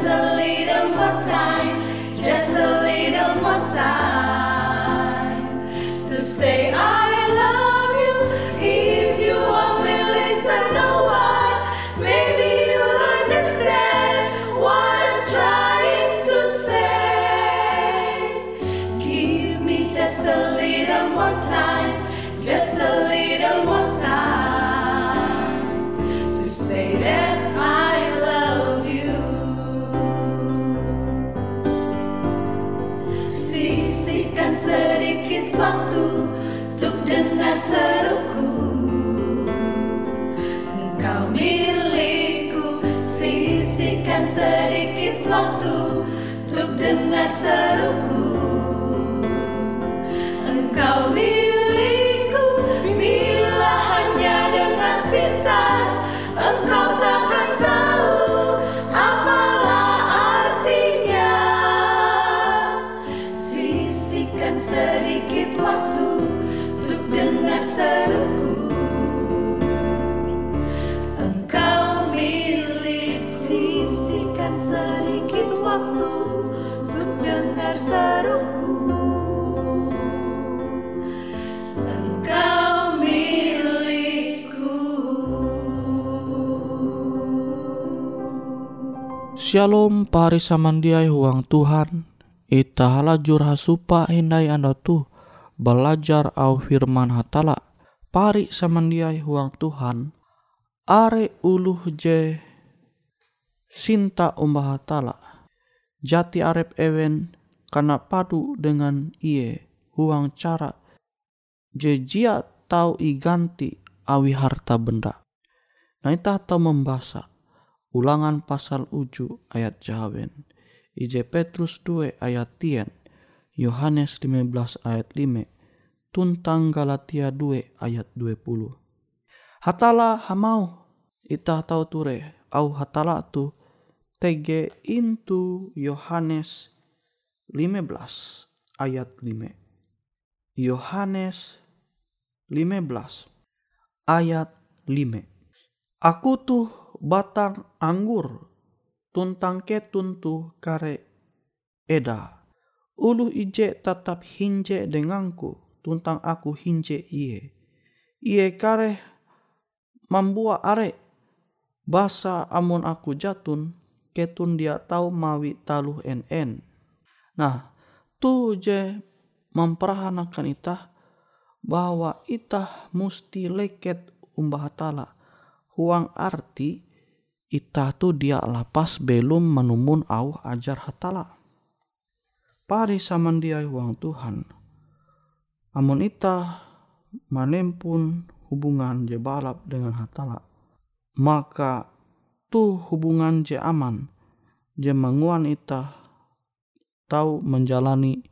bless the blessed Shalom pari samandiai huang Tuhan. Ita halajur hasupa hindai anda tu belajar au firman hatala. Pari samandiai huang Tuhan. Are uluh je sinta umbah hatala. Jati arep ewen karena padu dengan iye huang cara je jia tau iganti awi harta benda. Nah ita tau membasa ulangan pasal uju ayat jawen. Ije Petrus 2 ayat tien. Yohanes 15 ayat 5. Tuntang Galatia 2 ayat 20. Hatala hamau ita tau ture au hatala tu tege intu Yohanes 15 ayat 5. Yohanes 15 ayat 5. Aku tuh batang anggur tuntang ketun tu kare eda. Ulu ije tetap hinje denganku tuntang aku hinje iye. Iye kare membuat are basa amun aku jatun ketun dia tahu mawi taluh en en. Nah, tu je memperahanakan itah bahwa itah musti leket umbah tala. Huang arti itah tu dia lapas belum menumun au ajar hatala. Pari saman dia huang Tuhan. Amun itah manempun hubungan je balap dengan hatala. Maka tu hubungan je aman je menguan itah tahu menjalani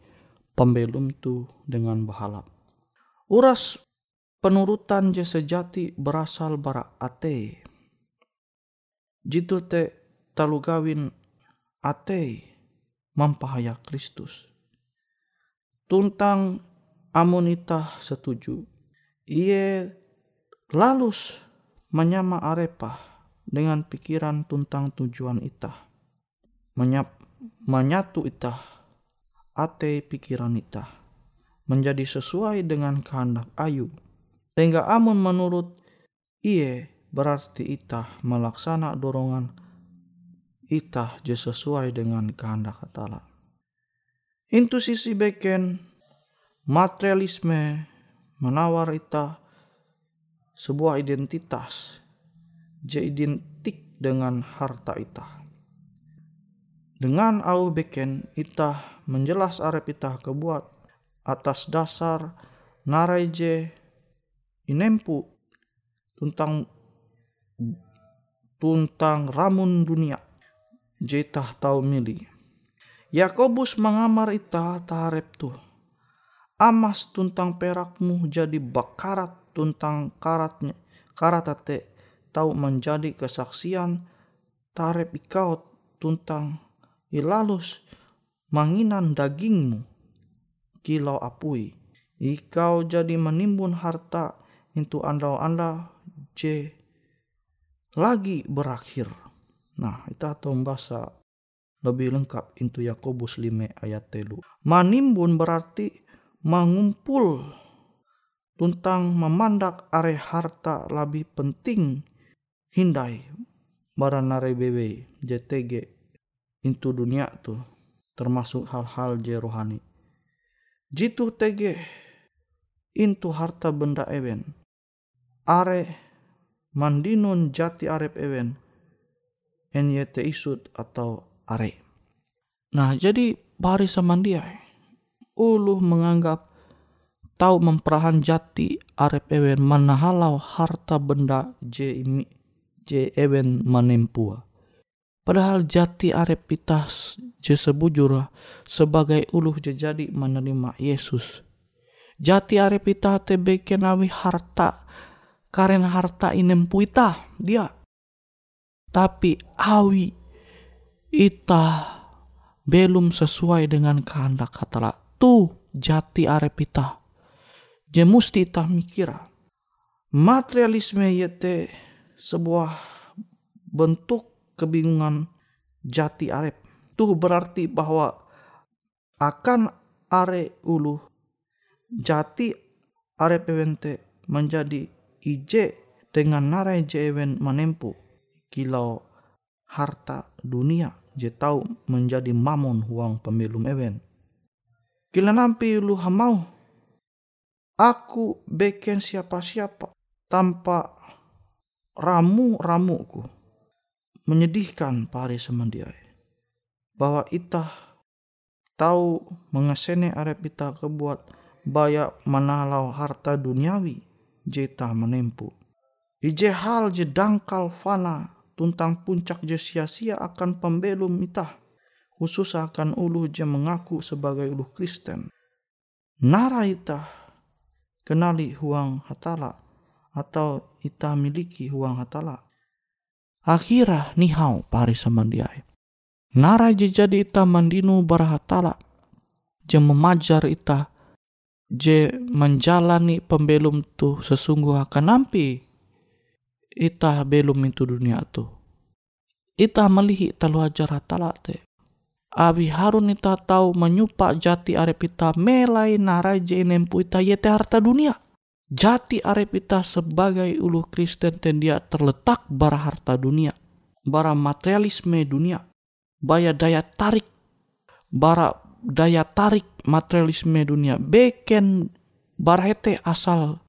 pembelum tu dengan bahalap. Uras penurutan je sejati berasal bara ate. Jitu te talu gawin ate mampahaya Kristus. Tuntang amonita setuju. Ie lalus menyama arepah dengan pikiran tuntang tujuan itah. Menyap, menyatu itah ate pikiran itah menjadi sesuai dengan kehendak ayu. Sehingga amun menurut iye berarti itah melaksana dorongan itah je sesuai dengan kehendak hatala. Intu sisi beken materialisme menawar itah sebuah identitas je identik dengan harta itah. Dengan au beken itah menjelas arep itah kebuat atas dasar narai je inempu tuntang tuntang ramun dunia jetah tahu mili. Yakobus mengamar ita tarep tu. Amas tuntang perakmu jadi bakarat tuntang karatnya karatate tahu menjadi kesaksian tarep ikau tuntang ilalus manginan dagingmu kilau apui. Ikau jadi menimbun harta itu anda-anda je lagi berakhir. Nah, itu atau bahasa lebih lengkap itu Yakobus 5 ayat telu. Manimbun berarti mengumpul tuntang memandak are harta lebih penting hindai baranare bewe JTG itu dunia tuh termasuk hal-hal je rohani. Jitu tege intu harta benda ewen. Are mandinun jati arep ewen. NYT isut atau are. Nah jadi pari samandia uluh menganggap tahu memperahan jati arep ewen manahalau harta benda je ini je ewen manempua. Padahal jati arep pitas je sebujur sebagai uluh je jadi menerima Yesus. Jati arep ita te beken awi harta karen harta inempu ita dia. Tapi awi ita belum sesuai dengan kehendak hatala. Tu jati arep ita. Je musti ita mikira. Materialisme yete sebuah bentuk kebingungan jati arep. Tuh berarti bahwa akan are ulu jati arep ewente menjadi ije dengan narai jewen menempu kilau harta dunia je tahu menjadi mamon huang pembelum ewen. Kila nampi lu hamau. Aku beken siapa-siapa tanpa ramu-ramuku. Menyedihkan pari semendiai. Bahwa itah tahu mengesene arep ita kebuat baya menalau harta duniawi jeta menempu. Ije hal je dangkal fana tuntang puncak je sia-sia akan pembelum itah khusus akan ulu je mengaku sebagai ulu Kristen. Nara itah kenali huang hatala atau ita miliki huang hatala. Akhirah nihau pari samandiai. Nara je jadi ita mandinu barahatala. Je memajar ita. Je menjalani pembelum tu sesungguh akan nampi. Ita belum itu dunia tu. Ita melihi talu ajar hatala te. Abi harun ita tahu menyupa jati arep ita melai narai je nempu ita yete harta dunia. Jati arep ita sebagai ulu Kristen dan dia terletak bara harta dunia. Bara materialisme dunia. Baya daya tarik. Bara daya tarik materialisme dunia. Beken barhete asal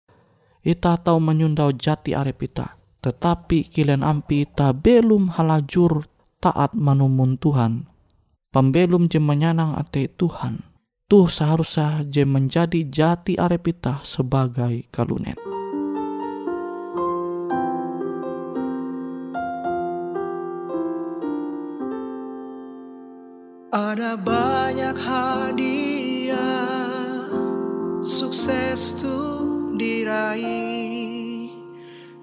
ita tahu menyundau jati arep ita. Tetapi kalian ampi ita belum halajur taat manumun Tuhan pembelum je menyanang ate Tuhan. Tuh seharusnya je menjadi jati arepita sebagai kalunen. Ada banyak hadiah Sukses tuh diraih.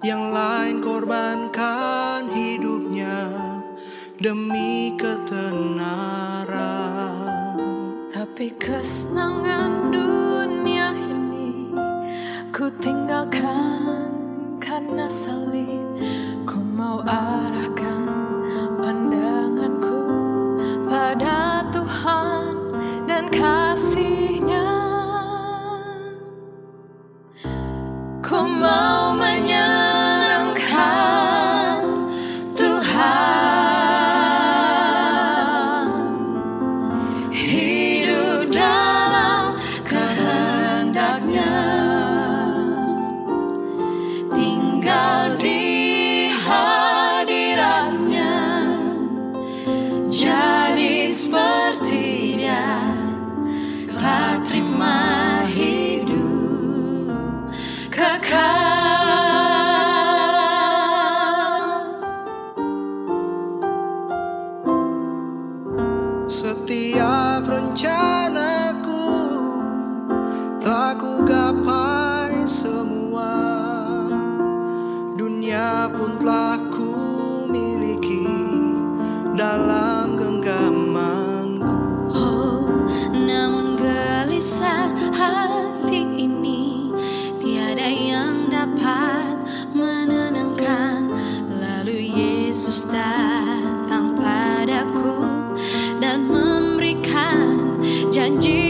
Yang lain korbankan hidupnya Demi ketenaran. Tapi kesenangan dunia ini Ku tinggalkan karena salib. Ku mau arahkan datang padaku dan memberikan janji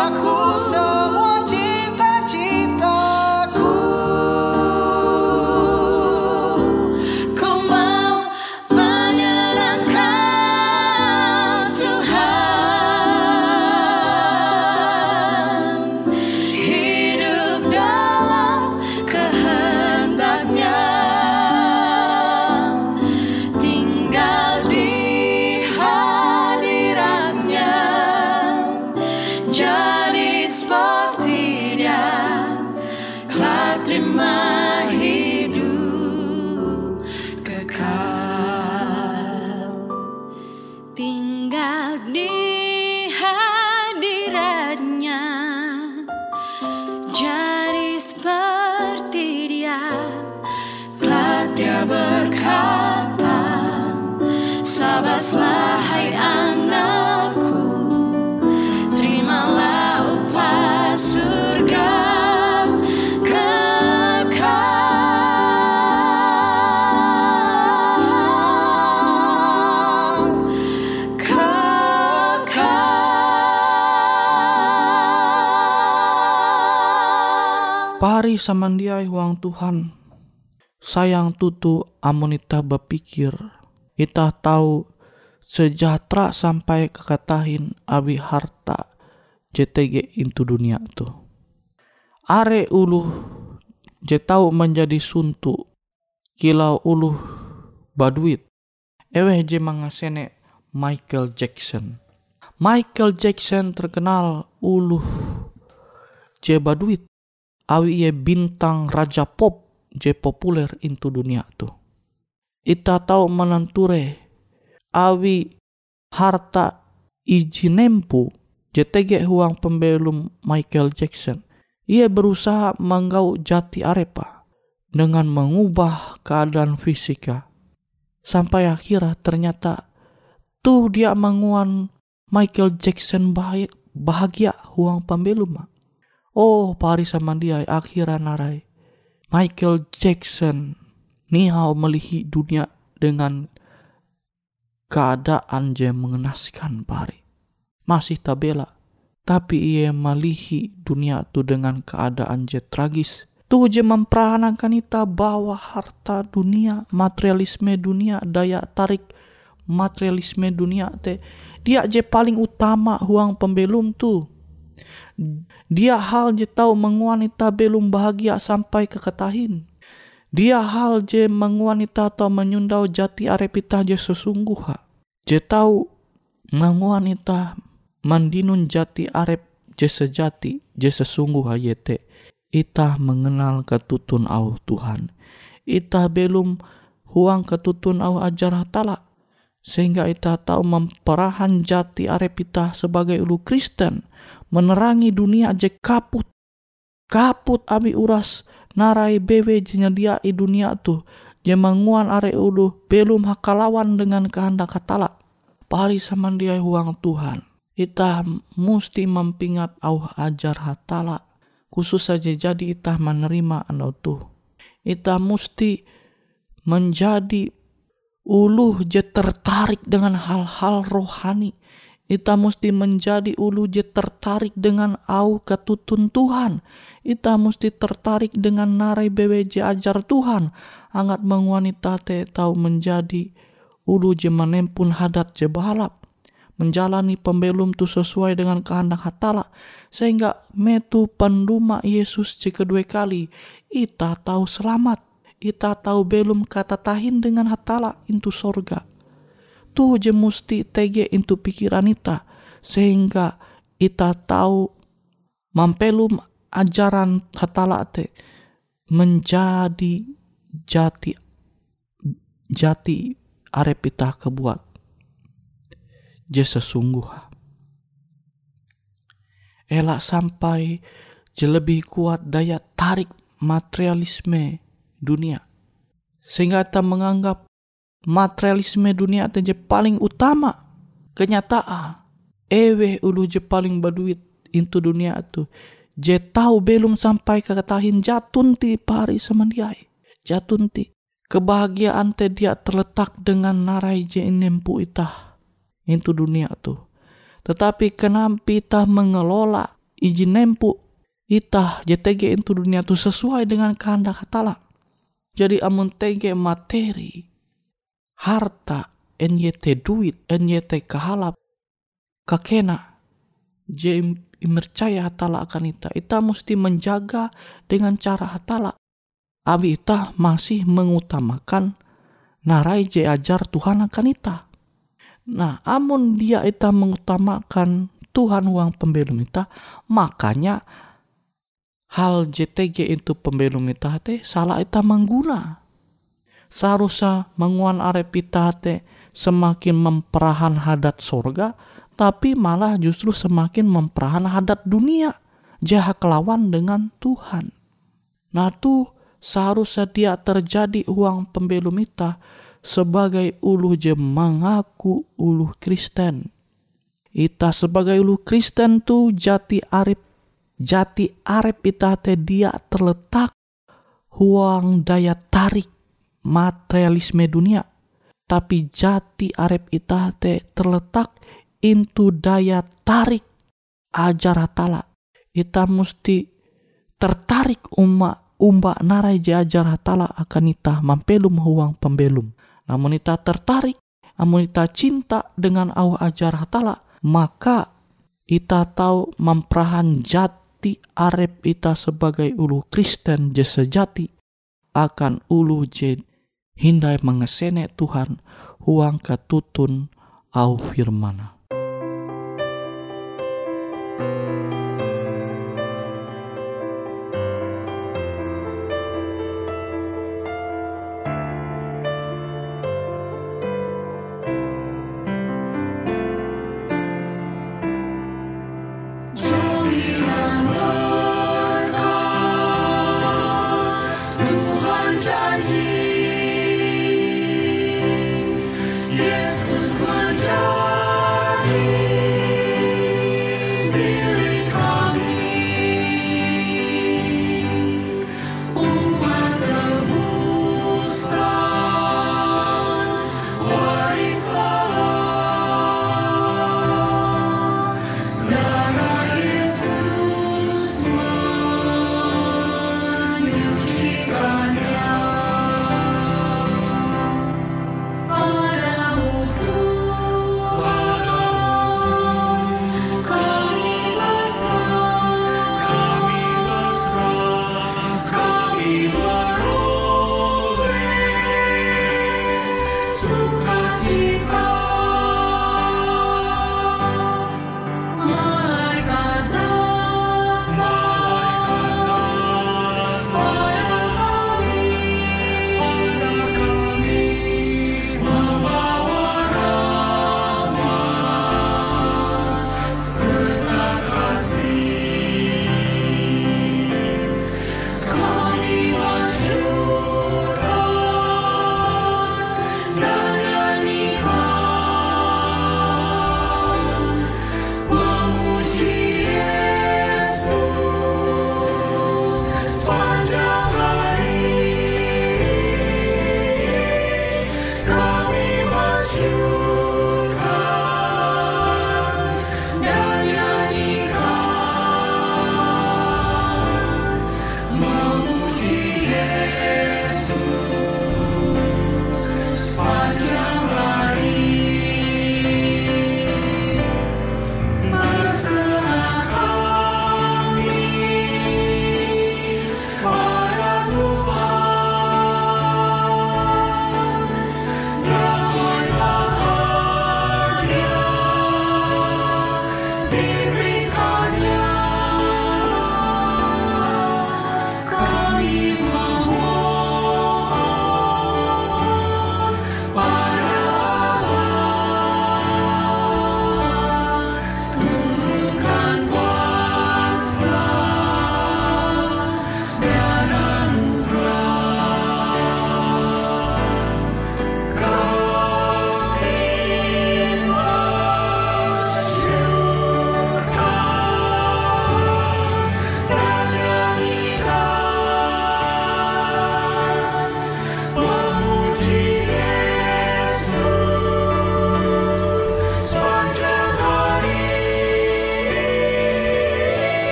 aku seorang Awaslah hai anakku Terimalah upah surga kekal Kekal Pari samandiai huang Tuhan. Sayang tutu amun ita berpikir. Ita tahu sejahtera sampai kekatahin abi harta JTG into dunia tu. Are uluh je tahu menjadi suntuk. Kilau uluh baduit. Eweh je mangasene Michael Jackson. Michael Jackson terkenal uluh je baduit awi ye bintang raja pop je populer into dunia tu. Ita tahu menanture awi harta iji nempu je tege huang pembelum Michael Jackson. Ia berusaha menggau jati arepa dengan mengubah keadaan fisika. Sampai akhirnya ternyata tuh dia menguan Michael Jackson bahagia, bahagia huang pembelum. Oh, pari sama dia akhirnya narai. Michael Jackson nihau melihi dunia dengan keadaan je mengenaskan pari. Masih tabela. Tapi ia melihi dunia tu dengan keadaan je tragis. Tu je memperanakan ita bahwa harta dunia, materialisme dunia, daya tarik materialisme dunia te. Dia je paling utama huang pembelum tu. Dia hal je tahu menguanita belum bahagia sampai ke ketahin. Dia hal je menguanita atau menyundau jati arepita je sesungguh. Je tahu menguanita mandinun jati arep je sejati je sesungguh ayete. Ita mengenal ketutun au Tuhan. Ita belum huang ketutun au ajar hatala. Sehingga ita tahu memperahan jati arepita sebagai ulu Kristen menerangi dunia je kaput kaput abi uras narai bewe dia i dunia tu je manguan are ulu belum hakalawan dengan kehendak katala pari saman dia huang Tuhan ita musti mempingat au ajar hatala khusus saja jadi ita menerima andau tuh ita musti menjadi uluh je tertarik dengan hal-hal rohani Ita mesti menjadi ulu je tertarik dengan au ketutun Tuhan. Ita mesti tertarik dengan narai BWJ ajar Tuhan. Angat menguanita te tahu menjadi ulu je menempun hadat je balap. Menjalani pembelum tu sesuai dengan kehendak hatala. Sehingga metu penduma Yesus je kedua kali. Ita tahu selamat. Ita tahu belum kata tahin dengan hatala into sorga tuh je musti tege into pikiran ita sehingga ita tahu mampelum ajaran hatala te menjadi jati jati arep ita kebuat. Je sesungguh elak sampai je lebih kuat daya tarik materialisme dunia sehingga kita menganggap materialisme dunia te je paling utama. Kenyataan. Ewe ulu je paling baduit into dunia tu. Je tahu belum sampai ke katahin jatun ti pari semandiai jatun ti. Kebahagiaan te dia terletak dengan narai je nempu itah into dunia tu. Tetapi kenapa itah mengelola izin nempu itah JTG into dunia tu sesuai dengan kehendak hatala. Jadi amun tege materi harta NYT duit NYT kahalap kakena je imercaya hatala akan ita. Ita mesti menjaga dengan cara hatala. Abi ita masih mengutamakan narai je ajar Tuhan akan ita. Nah amun dia ita mengutamakan Tuhan uang pembelum ita makanya hal JTG itu pembelum ita teh salah ita mengguna seharusnya menguan arep semakin memperahan hadat sorga, tapi malah justru semakin memperahan hadat dunia. Jahat kelawan dengan Tuhan. Nah tuh seharusnya dia terjadi uang pembelum ita sebagai ulu jemang aku ulu Kristen. Ita sebagai ulu Kristen tu jati arep jati arep ita te dia terletak huang daya tarik materialisme dunia, tapi jati arep ita te terletak into daya tarik ajar hatala. Ita musti tertarik uma umba narai je ajar akan ita mampelum huang pembelum. Namun ita tertarik, namun ita cinta dengan au ajar hatala, maka ita tahu memperahan jati arep ita sebagai ulu Kristen je sejati akan ulu je hindai mengesene Tuhan huang katutun au firmana.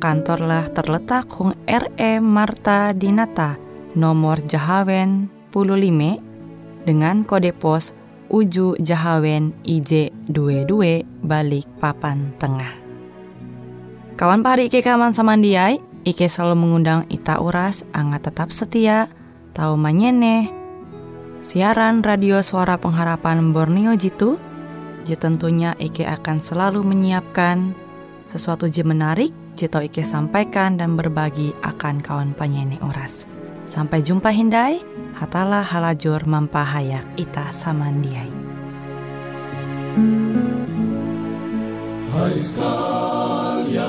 kantorlah terletak Hung RE Marta Dinata nomor Jahawen 15 dengan kode pos Uju Jahawen IJ22 balik papan tengah. Kawan pari Ike kaman samandiai, Ike selalu mengundang Ita Uras, angga tetap setia, tahu manyene, siaran radio suara pengharapan Borneo Jitu, je tentunya Ike akan selalu menyiapkan sesuatu je menarik, tau Ike sampaikan dan berbagi akan kawan penyanyi Uras. Sampai jumpa Hindai, hatalah halajur mampahayak ita samandiai. Hai sekalian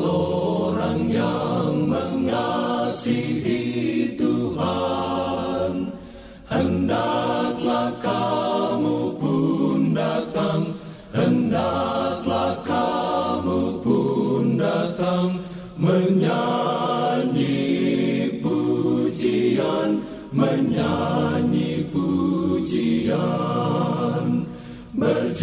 orang yang mengasihi Tuhan Hendaklah kamu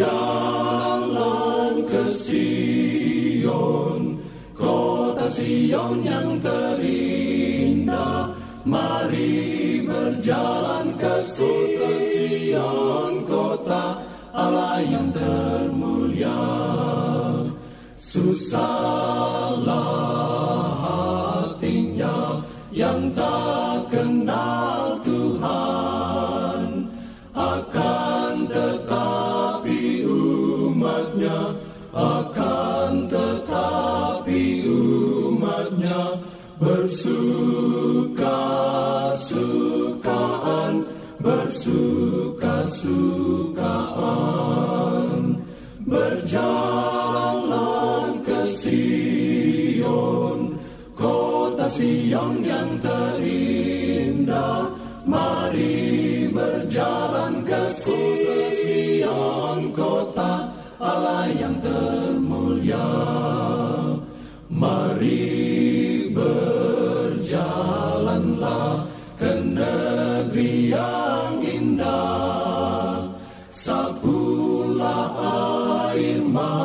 Berjalan ke Sion Kota Sion yang terindah. Mari berjalan ke Sion Kota Allah yang termulia. Susahlah hatinya yang tak kenal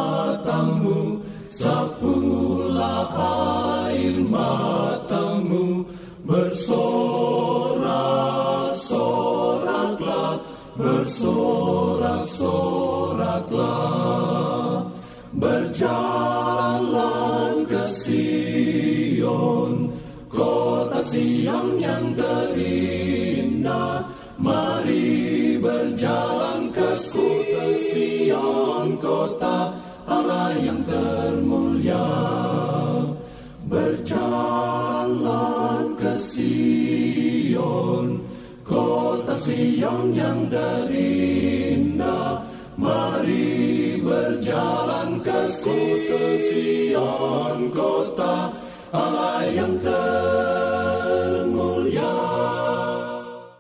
matamu sapulah air matamu bersorak-soraklah bersorak-soraklah Allah yang terindah